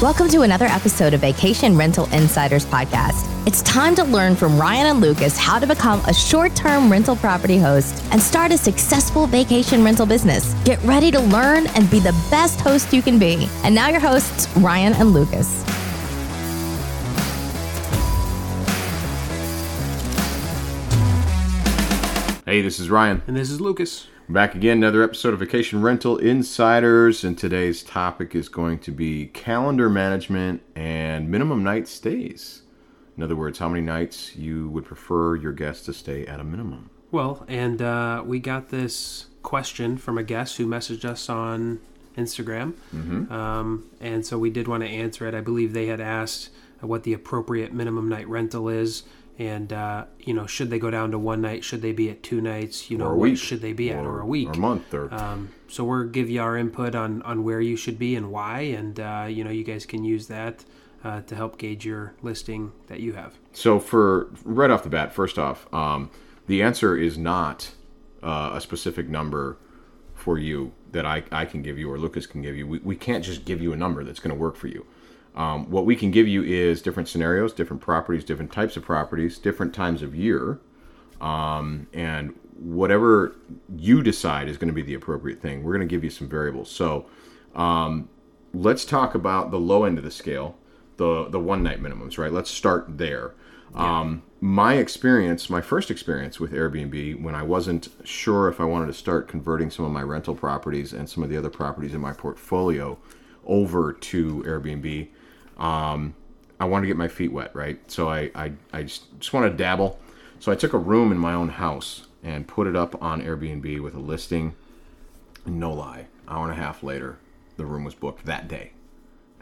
Welcome to another episode of Vacation Rental Insiders Podcast. It's time to learn from Ryan and Lucas how to become a short term rental property host and start a successful vacation rental business. Get ready to learn and be the best host you can be. And now, your hosts, Ryan and Lucas. Hey, this is Ryan. And this is Lucas. Back again, another episode of Vacation Rental Insiders, and today's topic is going to be calendar management and minimum night stays. In other words, how many nights you would prefer your guests to stay at a minimum. Well, and uh, we got this question from a guest who messaged us on Instagram. Mm-hmm. Um, and so we did want to answer it. I believe they had asked what the appropriate minimum night rental is and uh, you know should they go down to one night should they be at two nights you know what should they be at? Or, a week. or a month or um, so we're give you our input on on where you should be and why and uh, you know you guys can use that uh, to help gauge your listing that you have. So for right off the bat first off um, the answer is not uh, a specific number for you that I, I can give you or lucas can give you. We, we can't just give you a number that's going to work for you um, what we can give you is different scenarios, different properties, different types of properties, different times of year, um, and whatever you decide is going to be the appropriate thing. We're going to give you some variables. So um, let's talk about the low end of the scale, the the one night minimums. Right. Let's start there. Yeah. Um, my experience, my first experience with Airbnb, when I wasn't sure if I wanted to start converting some of my rental properties and some of the other properties in my portfolio over to Airbnb um, I want to get my feet wet, right? So I, I, I just, just want to dabble. So I took a room in my own house and put it up on Airbnb with a listing. No lie, hour and a half later, the room was booked that day.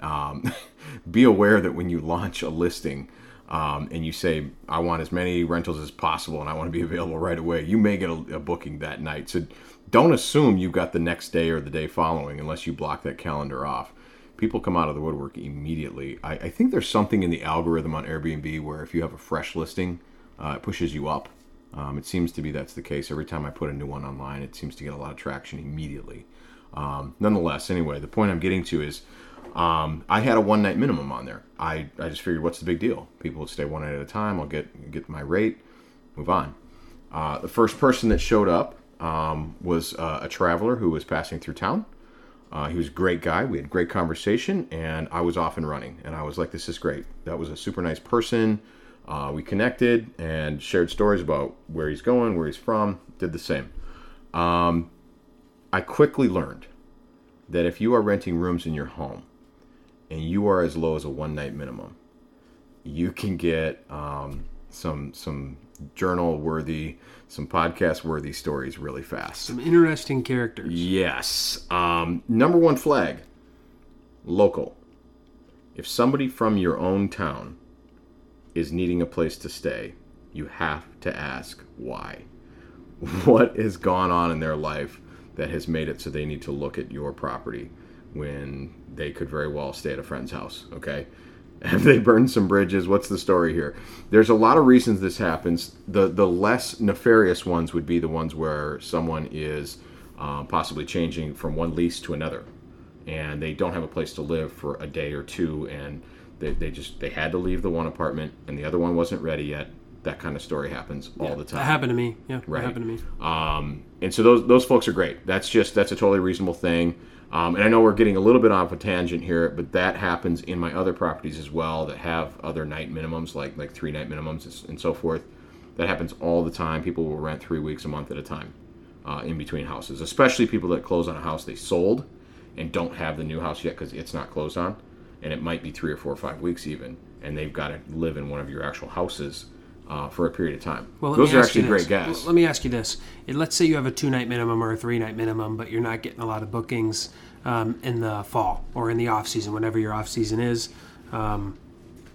Um, be aware that when you launch a listing um, and you say, I want as many rentals as possible and I want to be available right away, you may get a, a booking that night. So don't assume you've got the next day or the day following unless you block that calendar off people come out of the woodwork immediately. I, I, think there's something in the algorithm on Airbnb where if you have a fresh listing, uh, it pushes you up. Um, it seems to be that's the case. Every time I put a new one online, it seems to get a lot of traction immediately. Um, nonetheless, anyway, the point I'm getting to is um, I had a one night minimum on there. I, I just figured, what's the big deal? People would stay one night at a time. I'll get get my rate, move on. Uh, the first person that showed up um, was uh, a traveler who was passing through town. Uh, he was a great guy. We had great conversation, and I was off and running. And I was like, "This is great." That was a super nice person. Uh, we connected and shared stories about where he's going, where he's from. Did the same. Um, I quickly learned that if you are renting rooms in your home and you are as low as a one night minimum, you can get um, some some journal worthy, some podcast worthy stories really fast. Some interesting characters. Yes. Um, number one flag local. If somebody from your own town is needing a place to stay, you have to ask why. What has gone on in their life that has made it so they need to look at your property when they could very well stay at a friend's house? Okay. Have they burned some bridges? What's the story here? There's a lot of reasons this happens. The the less nefarious ones would be the ones where someone is uh, possibly changing from one lease to another, and they don't have a place to live for a day or two, and they, they just they had to leave the one apartment, and the other one wasn't ready yet. That kind of story happens yeah, all the time. That happened to me. Yeah, right. that happened to me. Um, and so those those folks are great. That's just that's a totally reasonable thing. Um, and I know we're getting a little bit off a tangent here, but that happens in my other properties as well that have other night minimums, like like three night minimums and so forth. That happens all the time. People will rent three weeks a month at a time uh, in between houses, especially people that close on a house they sold and don't have the new house yet because it's not closed on, and it might be three or four or five weeks even, and they've got to live in one of your actual houses uh, for a period of time. Well, those are actually great guests. Let me ask you this: Let's say you have a two night minimum or a three night minimum, but you're not getting a lot of bookings um, in the fall or in the off season, whenever your off season is. Um,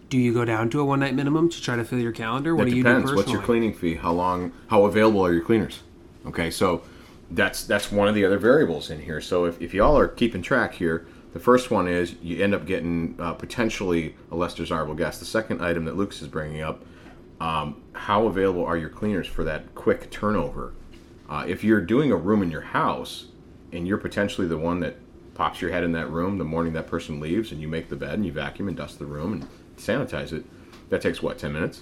do you go down to a one night minimum to try to fill your calendar? What that do you depends. do What's your cleaning fee? How long? How available are your cleaners? Okay, so that's that's one of the other variables in here. So if, if y'all are keeping track here, the first one is you end up getting uh, potentially a less desirable guest. The second item that Lucas is bringing up um, how available are your cleaners for that quick turnover? Uh, if you're doing a room in your house and you're potentially the one that pops your head in that room the morning that person leaves, and you make the bed and you vacuum and dust the room and sanitize it. That takes what ten minutes?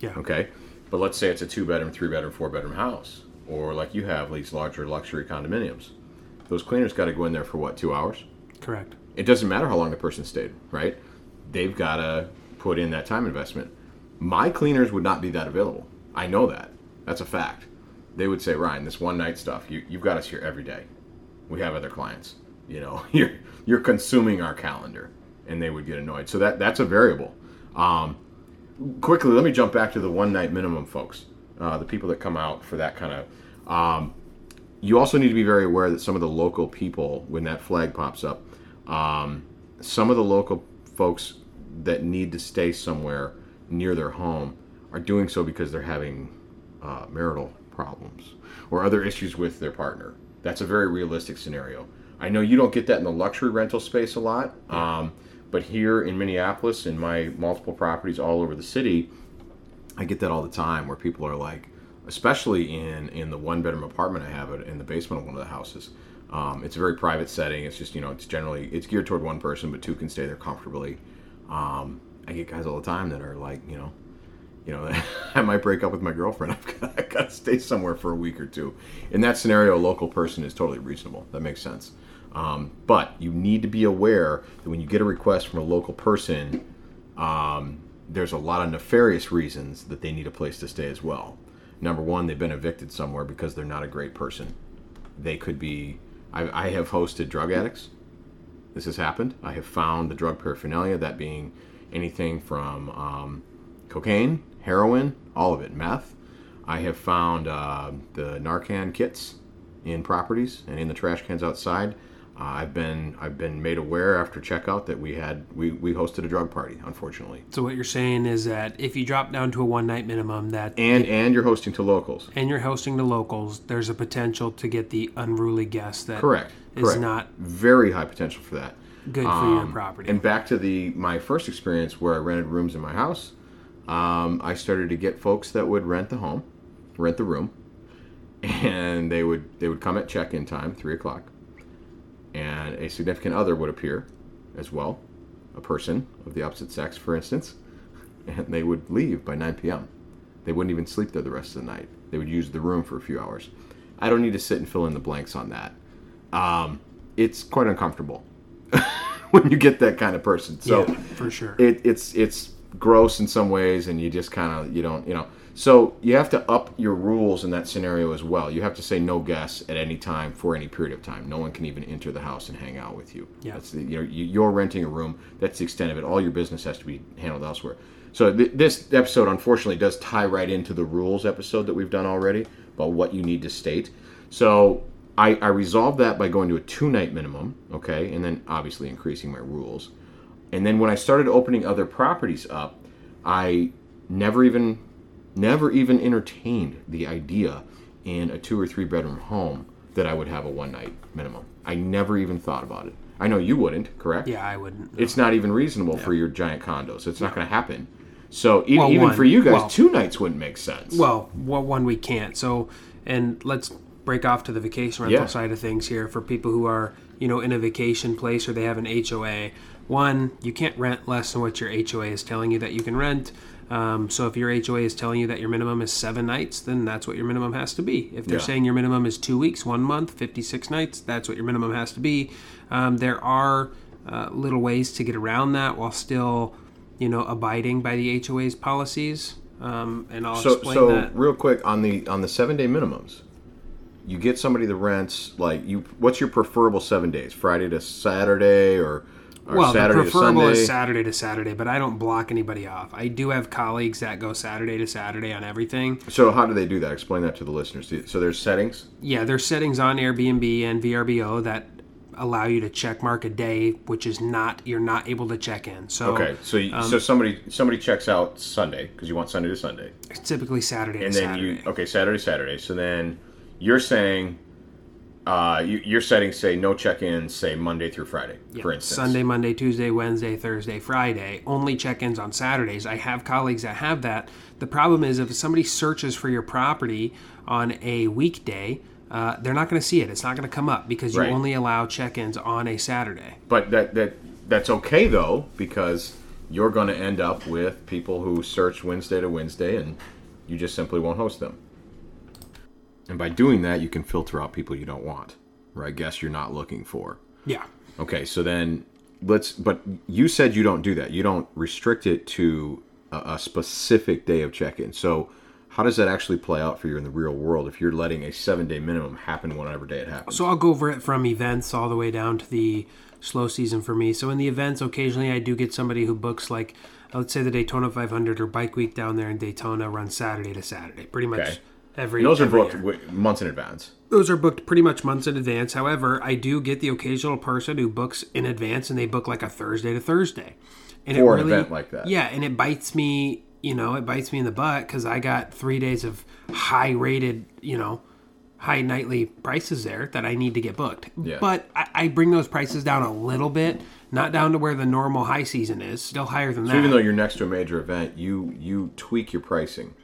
Yeah. Okay. But let's say it's a two bedroom, three bedroom, four bedroom house, or like you have these larger luxury condominiums. Those cleaners got to go in there for what, two hours? Correct. It doesn't matter how long the person stayed, right? They've got to put in that time investment. My cleaners would not be that available. I know that. That's a fact. They would say, Ryan, this one night stuff, you, you've got us here every day. We have other clients. You know, you're, you're consuming our calendar. And they would get annoyed. So that, that's a variable. Um, quickly, let me jump back to the one night minimum folks, uh, the people that come out for that kind of. Um, you also need to be very aware that some of the local people, when that flag pops up, um, some of the local folks that need to stay somewhere near their home are doing so because they're having uh, marital problems or other issues with their partner. That's a very realistic scenario. I know you don't get that in the luxury rental space a lot, um, but here in Minneapolis, in my multiple properties all over the city, I get that all the time where people are like, especially in in the one bedroom apartment I have in the basement of one of the houses. Um, it's a very private setting. It's just you know it's generally it's geared toward one person, but two can stay there comfortably. Um, I get guys all the time that are like you know, you know I might break up with my girlfriend. I've got, I've got to stay somewhere for a week or two. In that scenario, a local person is totally reasonable. That makes sense. Um, but you need to be aware that when you get a request from a local person, um, there's a lot of nefarious reasons that they need a place to stay as well. Number one, they've been evicted somewhere because they're not a great person. They could be. I, I have hosted drug addicts. This has happened. I have found the drug paraphernalia, that being anything from um, cocaine, heroin, all of it, meth. I have found uh, the Narcan kits in properties and in the trash cans outside. Uh, I've been I've been made aware after checkout that we had we, we hosted a drug party. Unfortunately, So what you're saying is that if you drop down to a one night minimum, that and and you're hosting to locals. and you're hosting to locals, there's a potential to get the unruly guest that Correct. is Correct. not very high potential for that. Good for your property. And back to the my first experience where I rented rooms in my house, um, I started to get folks that would rent the home, rent the room, and they would they would come at check-in time, three o'clock, and a significant other would appear, as well, a person of the opposite sex, for instance, and they would leave by 9 p.m. They wouldn't even sleep there the rest of the night. They would use the room for a few hours. I don't need to sit and fill in the blanks on that. Um, it's quite uncomfortable when you get that kind of person. So yeah, for sure. it, it's it's gross in some ways, and you just kind of you don't you know. So you have to up your rules in that scenario as well. You have to say no guests at any time for any period of time. No one can even enter the house and hang out with you. Yeah. That's the, you know you- you're renting a room. That's the extent of it. All your business has to be handled elsewhere. So th- this episode unfortunately does tie right into the rules episode that we've done already about what you need to state. So I, I resolved that by going to a two night minimum, okay, and then obviously increasing my rules. And then when I started opening other properties up, I never even never even entertained the idea in a two or three bedroom home that I would have a one night minimum. I never even thought about it. I know you wouldn't, correct? yeah, I wouldn't. It's not even reasonable for your giant condos. It's not going to happen. So e- Well, even one- for you guys, well- two nights wouldn't make sense. Well, well, one we can't. So, and let's break off to the vacation rental Yeah. side of things here for people who are, you know, in a vacation place or they have an HOA. One, you can't rent less than what your HOA is telling you that you can rent. Um, so if your HOA is telling you that your minimum is seven nights, then that's what your minimum has to be. If they're Yeah. saying your minimum is two weeks, one month, 56 nights, that's what your minimum has to be. Um, there are uh, little ways to get around that while still, you know, abiding by the HOA's policies. Um, and I'll so explain so that. real quick on the on the seven day minimums you get somebody that rents like you what's your preferable seven days friday to saturday or, or well, saturday the to preferable is Saturday to Saturday, but I don't block anybody off. I do have colleagues that go Saturday to Saturday on everything. so how do they do that explain that to the listeners so there's settings Yeah, there's settings on Airbnb and VRBO that allow you to check mark a day, which is not you're not able to check in. So okay so you, Um, so somebody somebody checks out sunday because you want sunday to sunday it's typically Saturday and to then Saturday. you okay saturday saturday so then you're saying uh, you, are setting say no check-ins say monday through friday for instance Sunday, Monday, Tuesday, Wednesday, Thursday, Friday. Only check-ins on Saturdays. I have colleagues that have that. The problem is if somebody searches for your property on a weekday, uh, they're not going to see it. It's not going to come up because you Right. only allow check-ins on a Saturday. But that that that's okay though because you're going to end up with people who search Wednesday to Wednesday, and you just simply won't host them. And by doing that, you can filter out people you don't want, or I guess you're not looking for. Yeah. Okay, so then let's. But you said you don't do that. You don't restrict it to a, a specific day of check-in. So how does that actually play out for you in the real world if you're letting a seven-day minimum happen whenever day it happens? So I'll go over it from events all the way down to the slow season for me. So in the events, occasionally I do get somebody who books like, let's say the Daytona 500 or Bike Week down there in Daytona runs Saturday to Saturday, pretty much Okay. Every. And those are booked year. months in advance. Those are booked pretty much months in advance. However, I do get the occasional person who books in advance and they book like a Thursday to Thursday. And For an event like that. Yeah, and it bites me, you know, it bites me in the butt because I got three days of high rated, you know, high nightly prices there that I need to get booked. Yeah. But I, I bring those prices down a little bit, not down to where the normal high season is, still higher than that. So even though you're next to a major event, you you tweak your pricing.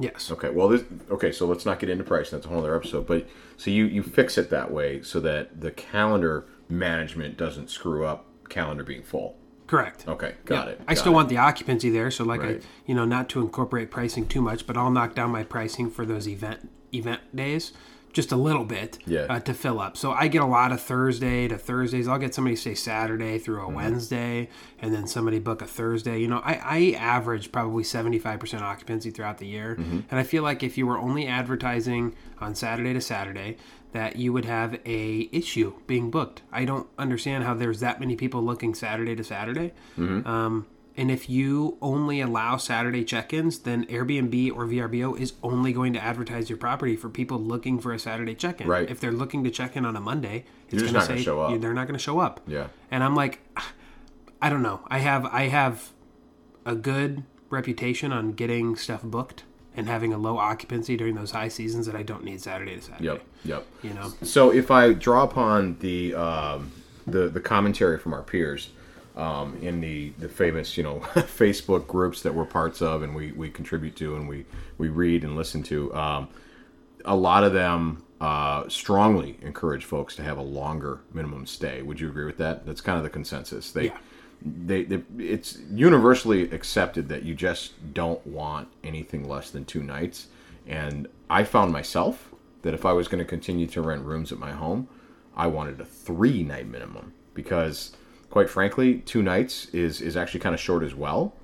Yes. Okay. Well, this okay. So let's not get into pricing. That's a whole other episode. But so you you fix it that way so that the calendar management doesn't screw up calendar being full. Correct. Okay. Got Yeah. it. I got still it. want the occupancy there, so like Right. I, you know, not to incorporate pricing too much, but I'll knock down my pricing for those event event days just a little bit Yeah. uh, to fill up. So I get a lot of Thursday to Thursdays. I'll get somebody say Saturday through a Mm-hmm. Wednesday, and then somebody book a Thursday. You know, I, I average probably seventy five percent occupancy throughout the year, Mm-hmm. and I feel like if you were only advertising on Saturday to Saturday. That you would have a issue being booked. I don't understand how there's that many people looking Saturday to Saturday. Mm-hmm. Um, and if you only allow Saturday check-ins, then Airbnb or VRBO is only going to advertise your property for people looking for a Saturday check-in. Right. If they're looking to check in on a Monday, it's gonna not gonna show up. they're not going to show up. Yeah. And I'm like, I don't know. I have I have a good reputation on getting stuff booked and having a low occupancy during those high seasons that I don't need Saturday to Saturday. Yep. Yep. You know. So if I draw upon the um, the the commentary from our peers um, in the the famous you know Facebook groups that we're parts of and we we contribute to and we we read and listen to, um, a lot of them uh, strongly encourage folks to have a longer minimum stay. Would you agree with that? That's kind of the consensus. They Yeah. they, they it's universally accepted that you just don't want anything less than two nights and i found myself that if i was going to continue to rent rooms at my home i wanted a three night minimum because quite frankly two nights is is actually kind of short as well.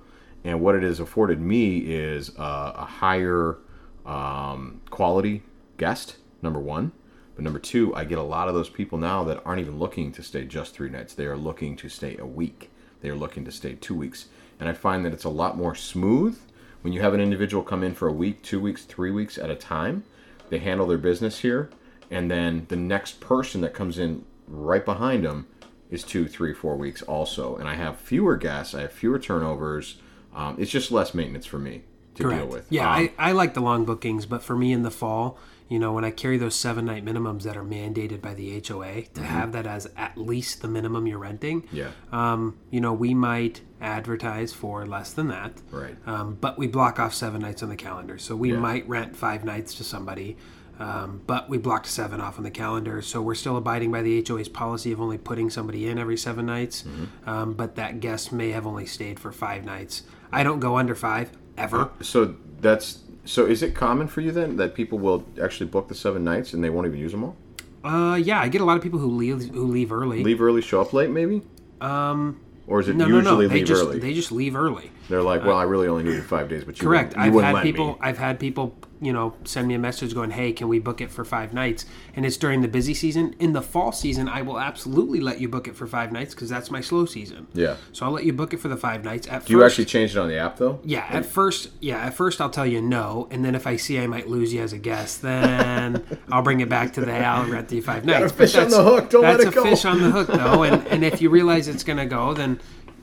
And what it has afforded me is a higher um, quality guest number one. But number two i get a lot of those people now that aren't even looking to stay just three nights. They are looking to stay a week. They are looking to stay two weeks. And i find that it's a lot more smooth when you have an individual come in for a week two weeks three weeks at a time. They handle their business here. And then the next person that comes in right behind them is two three four weeks also and i have fewer guests i have fewer turnovers um, it's just less maintenance for me to deal with Yeah, Um, I, I like the long bookings, but for me in the fall, you know, when I carry those seven night minimums that are mandated by the HOA, to have that as at least the minimum you're renting, Mm-hmm. yeah um, you know, we might advertise for less than that. Right. Um, but we block off seven nights on the calendar. So we Yeah. might rent five nights to somebody. Um, but we blocked seven off on the calendar, so we're still abiding by the HOA's policy of only putting somebody in every seven nights. Mm-hmm. Um, but that guest may have only stayed for five nights. I don't go under five ever. so that's so is it common for you then that people will actually book the seven nights and they won't even use them all Uh, yeah, I get a lot of people who leave who leave early. leave early show up late maybe Um, or is it no, no, usually no. They leave just early they just leave early. they're like well i really only needed five days but you Correct. I've had people. me. I've had people. You know, send me a message going, "Hey, can we book it for five nights?" And it's during the busy season. In the fall season, I will absolutely let you book it for five nights because that's my slow season. yeah So I'll let you book it for the five nights. At do you actually change it on the app though Yeah, at first, yeah, at first I'll tell you no, and then if I see I might lose you as a guest, then I'll bring it back to the I'll rent you five nights. fish on the hook, don't let it go. That's a fish on the hook though, and and if you realize it's gonna go, then.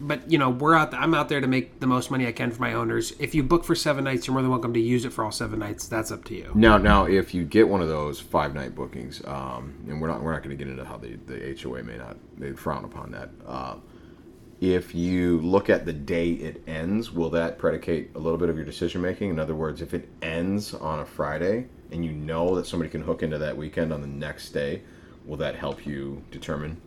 But you know we're out. There, I'm out there to make the most money I can for my owners. If you book for seven nights, you're more than welcome to use it for all seven nights. That's up to you. Now, now, if you get one of those five night bookings, um, and we're not we're not going to get into how the the HOA may not they frown upon that. Uh, if you look at the day it ends, will that predicate a little bit of your decision making? In other words, if it ends on a Friday and you know that somebody can hook into that weekend on the next day, will that help you determine?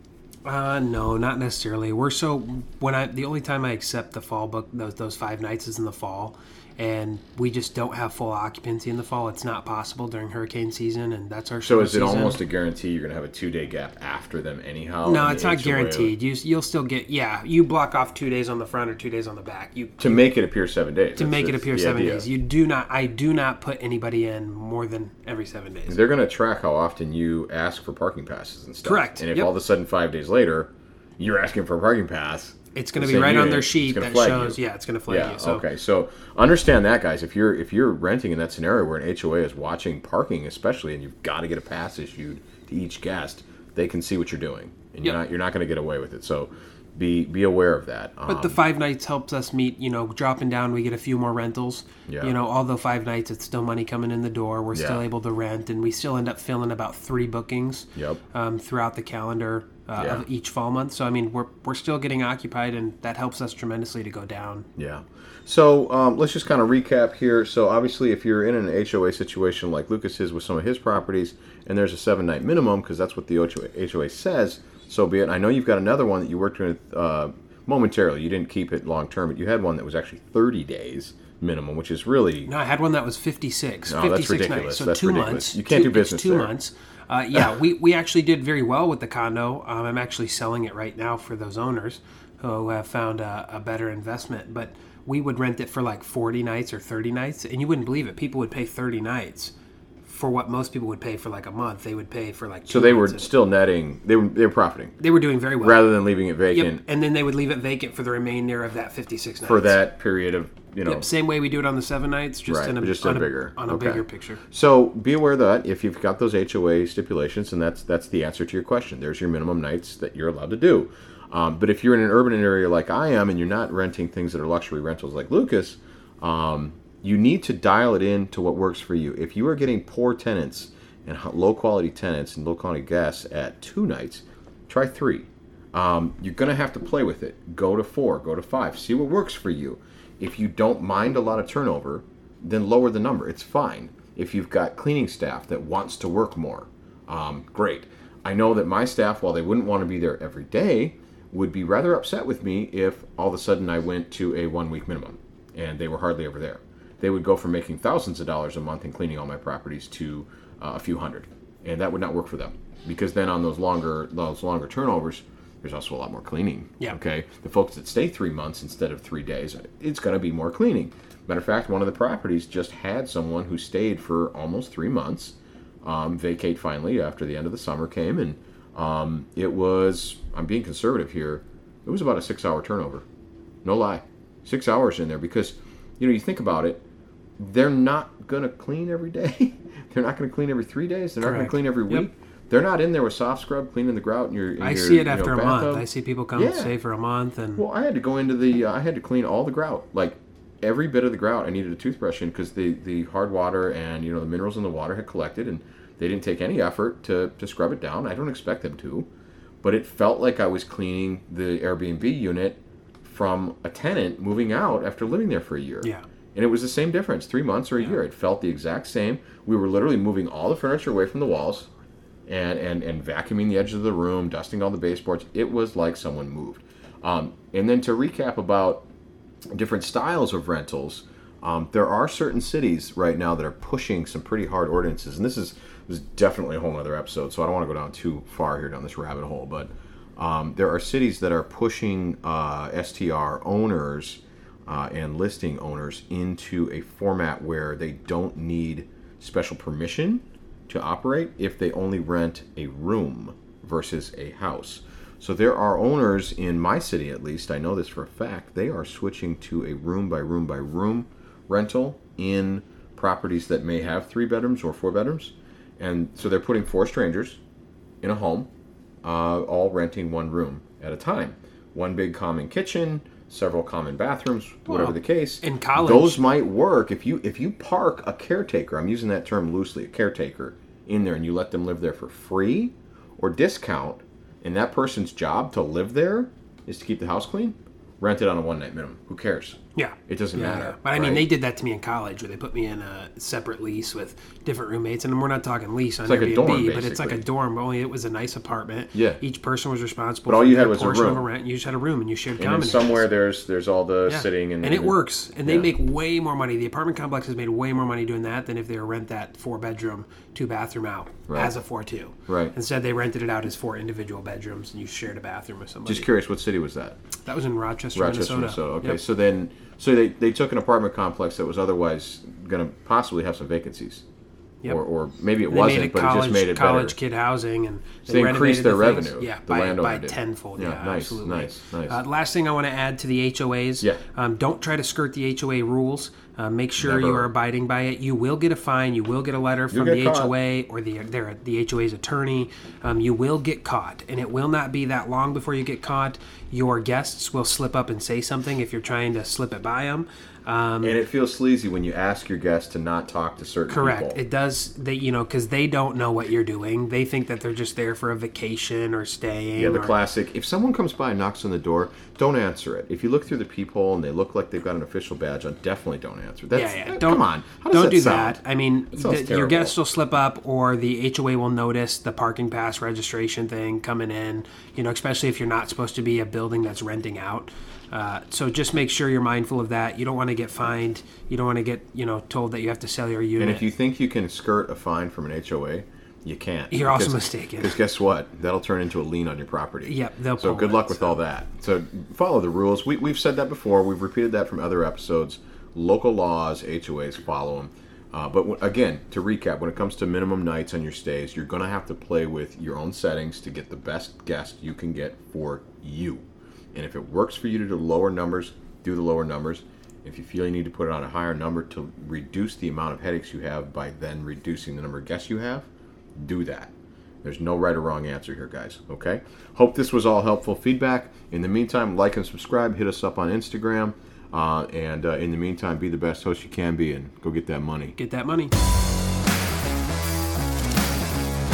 Uh, no, not necessarily. We're so when I the only time I accept the fall book those those five nights is in the fall, and we just don't have full occupancy in the fall. It's not possible during hurricane season, and that's our So is it season. almost a guarantee you're going to have a two day gap after them anyhow? No, it's not HOA? guaranteed. You you'll still get yeah. You block off two days on the front or two days on the back. You To make it appear seven days. to make it appear seven days. You do not. I do not put anybody in more than every seven days. They're going to track how often you ask for parking passes and stuff. Correct. And if Yep. all of a sudden five days later, you're asking for a parking pass, It's going to be right on their sheet that shows. you. Yeah, it's going to flag Yeah. you. So okay. So understand that, guys. If you're if you're renting in that scenario where an HOA is watching parking, especially, and you've got to get a pass issued to each guest, they can see what you're doing, and you're Yep. not you're not going to get away with it. So be be aware of that. But Um, the five nights helps us meet, you know, dropping down, we get a few more rentals. Yeah. You know, although five nights, it's still money coming in the door. We're still able to rent, and we still end up filling about three bookings Yep. um, throughout the calendar uh, Yeah. of each fall month. So, I mean, we're, we're still getting occupied, and that helps us tremendously to go down. Yeah. So um, let's just kind of recap here. So obviously, if you're in an HOA situation like Lucas is with some of his properties, and there's a seven night minimum because that's what the HOA, HOA says, so be it. I know you've got another one that you worked with uh, momentarily. You didn't keep it long term, but you had one that was actually 30 days minimum, which is really No, I had one that was 56. No, that's ridiculous. nights. So That's two ridiculous. months. You can't two, do business two there. months. Uh, yeah, we, we actually did very well with the condo. Um, I'm actually selling it right now for those owners who have found a, a better investment. But we would rent it for like 40 nights or 30 nights, and you wouldn't believe it. People would pay 30 nights for what most people would pay for like a month. They would pay for like so they were still netting. They were they were profiting they were doing very well. rather than leaving it vacant. Yep, vacant and then they would leave it vacant for the remainder of that 56 nights. for that period of you know Yep, same way we do it on the seven nights, just Right, in a, just on a bigger. on a Okay. bigger picture. So be aware that if you've got those HOA stipulations, and that's that's the answer to your question. There's your minimum nights that you're allowed to do. Um, but if you're in an urban area like I am, and you're not renting things that are luxury rentals like Lucas, um, you need to dial it in to what works for you. If you are getting poor tenants and low quality tenants and low quality guests at two nights, try three. Um, you're going to have to play with it. Go to four, go to five, see what works for you. If you don't mind a lot of turnover, then lower the number. It's fine. If you've got cleaning staff that wants to work more, um, great. I know that my staff, while they wouldn't want to be there every day, would be rather upset with me if all of a sudden I went to a one week minimum and they were hardly ever there. They would go from making thousands of dollars a month and cleaning all my properties to uh, a few hundred, and that would not work for them because then on those longer those longer turnovers, there's also a lot more cleaning. Yeah. Okay. The folks that stay three months instead of three days, it's going to be more cleaning. Matter of fact, one of the properties just had someone who stayed for almost three months um, vacate finally after the end of the summer came, and um, it was I'm being conservative here. It was about a six-hour turnover, no lie, six hours in there because you know you think about it, they're not going to clean every day. they're not going to clean every three days. They're not going to clean every Yep. They're not in there with soft scrub cleaning the grout in your. In I your, see it you know, after a month. I see people come Yeah. stay for a month, and Well, I had to go into the. Uh, I had to clean all the grout, like every bit of the grout. I needed a toothbrush in because the the hard water and you know the minerals in the water had collected, and they didn't take any effort to to scrub it down. I don't expect them to, but it felt like I was cleaning the Airbnb unit from a tenant moving out after living there for a year. Yeah. And it was the same difference, three months or a year. It felt the exact same. We were literally moving all the furniture away from the walls and, and, and vacuuming the edges of the room, dusting all the baseboards. It was like someone moved. Um, and then to recap about different styles of rentals, um, there are certain cities right now that are pushing some pretty hard ordinances. And this is, this is definitely a whole other episode, so I don't want to go down too far here down this rabbit hole. But um, there are cities that are pushing uh, STR owners uh, and listing owners into a format where they don't need special permission to operate if they only rent a room versus a house. So there are owners in my city, at least, I know this for a fact, they are switching to a room by room by room rental in properties that may have three bedrooms or four bedrooms. And so they're putting four strangers in a home, uh, all renting one room at a time. One big common kitchen, several common bathrooms, whatever Well, the case. in college- those might work if you if you park a caretaker. I'm using that term loosely, a caretaker in there, and you let them live there for free or discount, and that person's job to live there is to keep the house clean. rent it on a one night minimum. Who cares? Yeah, It doesn't Yeah, matter. But I mean, right? they did that to me in college, where they put me in a separate lease with different roommates, and we're not talking lease on like a Airbnb, dorm, but it's like a dorm. Only it was a nice apartment. Yeah. Each person was responsible. But all for you had was a portion of room. rent. You just had a room, and you shared And somewhere there's there's all the Yeah. sitting and and it works, and they make way more money. The apartment complex has made way more money doing that than if they rent that four bedroom, two bathroom out Right. as a four two. Right. Instead, they rented it out as four individual bedrooms, and you shared a bathroom with somebody. Just curious, what city was that? that was in Rochester, Rochester, Minnesota. Minnesota. Okay, Yep. so then so they, they took an apartment complex that was otherwise going to possibly have some vacancies, Yep. or, or maybe it They wasn't, but college, it just made it college better. kid housing, and So they increased their the revenue, Yeah, the by, by did. tenfold. Yeah, Yeah, nice, absolutely. nice, nice. Uh, last thing I want to add to the HOAs. Yeah. Um, don't try to skirt the HOA rules. Uh, make sure you are abiding by it. You will get a fine. You will get a letter from the caught. HOA or the their, the HOA's attorney. Um, you will get caught, and it will not be that long before you get caught. Your guests will slip up and say something if you're trying to slip it by them. Um, and it feels sleazy when you ask your guests to not talk to certain Correct. people. Correct. It does. They, you know, because they don't know what you're doing. They think that they're just there for a vacation or staying. Yeah, the or- classic. If someone comes by and knocks on the door, don't answer it. If you look through the peephole and they look like they've got an official badge on, definitely don't answer. That's, Yeah, yeah. that- Don't come on. Don't that do sound? that. I mean, the- your guests will slip up, or the HOA will notice the parking pass registration thing coming in. You know, especially if you're not supposed to be a building that's renting out. Uh, so just make sure you're mindful of that. You don't want to get fined. You don't want to get you know told that you have to sell your unit. And if you think you can skirt a fine from an HOA, you can't. You're also mistaken. Because guess what? That'll turn into a lien on your property. Yep, they'll So good it, luck with so- all that. So follow the rules. We, we've said that before. We've repeated that from other episodes. Local laws, HOAs, follow them. Uh, but w- again, to recap, when it comes to minimum nights on your stays, you're going to have to play with your own settings to get the best guest you can get for you. And if it works for you to do lower numbers, do the lower numbers. If you feel you need to put it on a higher number to reduce the amount of headaches you have by then reducing the number of guests you have, do that. There's no right or wrong answer here, guys. Okay? Hope this was all helpful feedback. In the meantime, like and subscribe. Hit us up on Instagram. Uh, and uh, in the meantime, be the best host you can be and go get that money. get that money.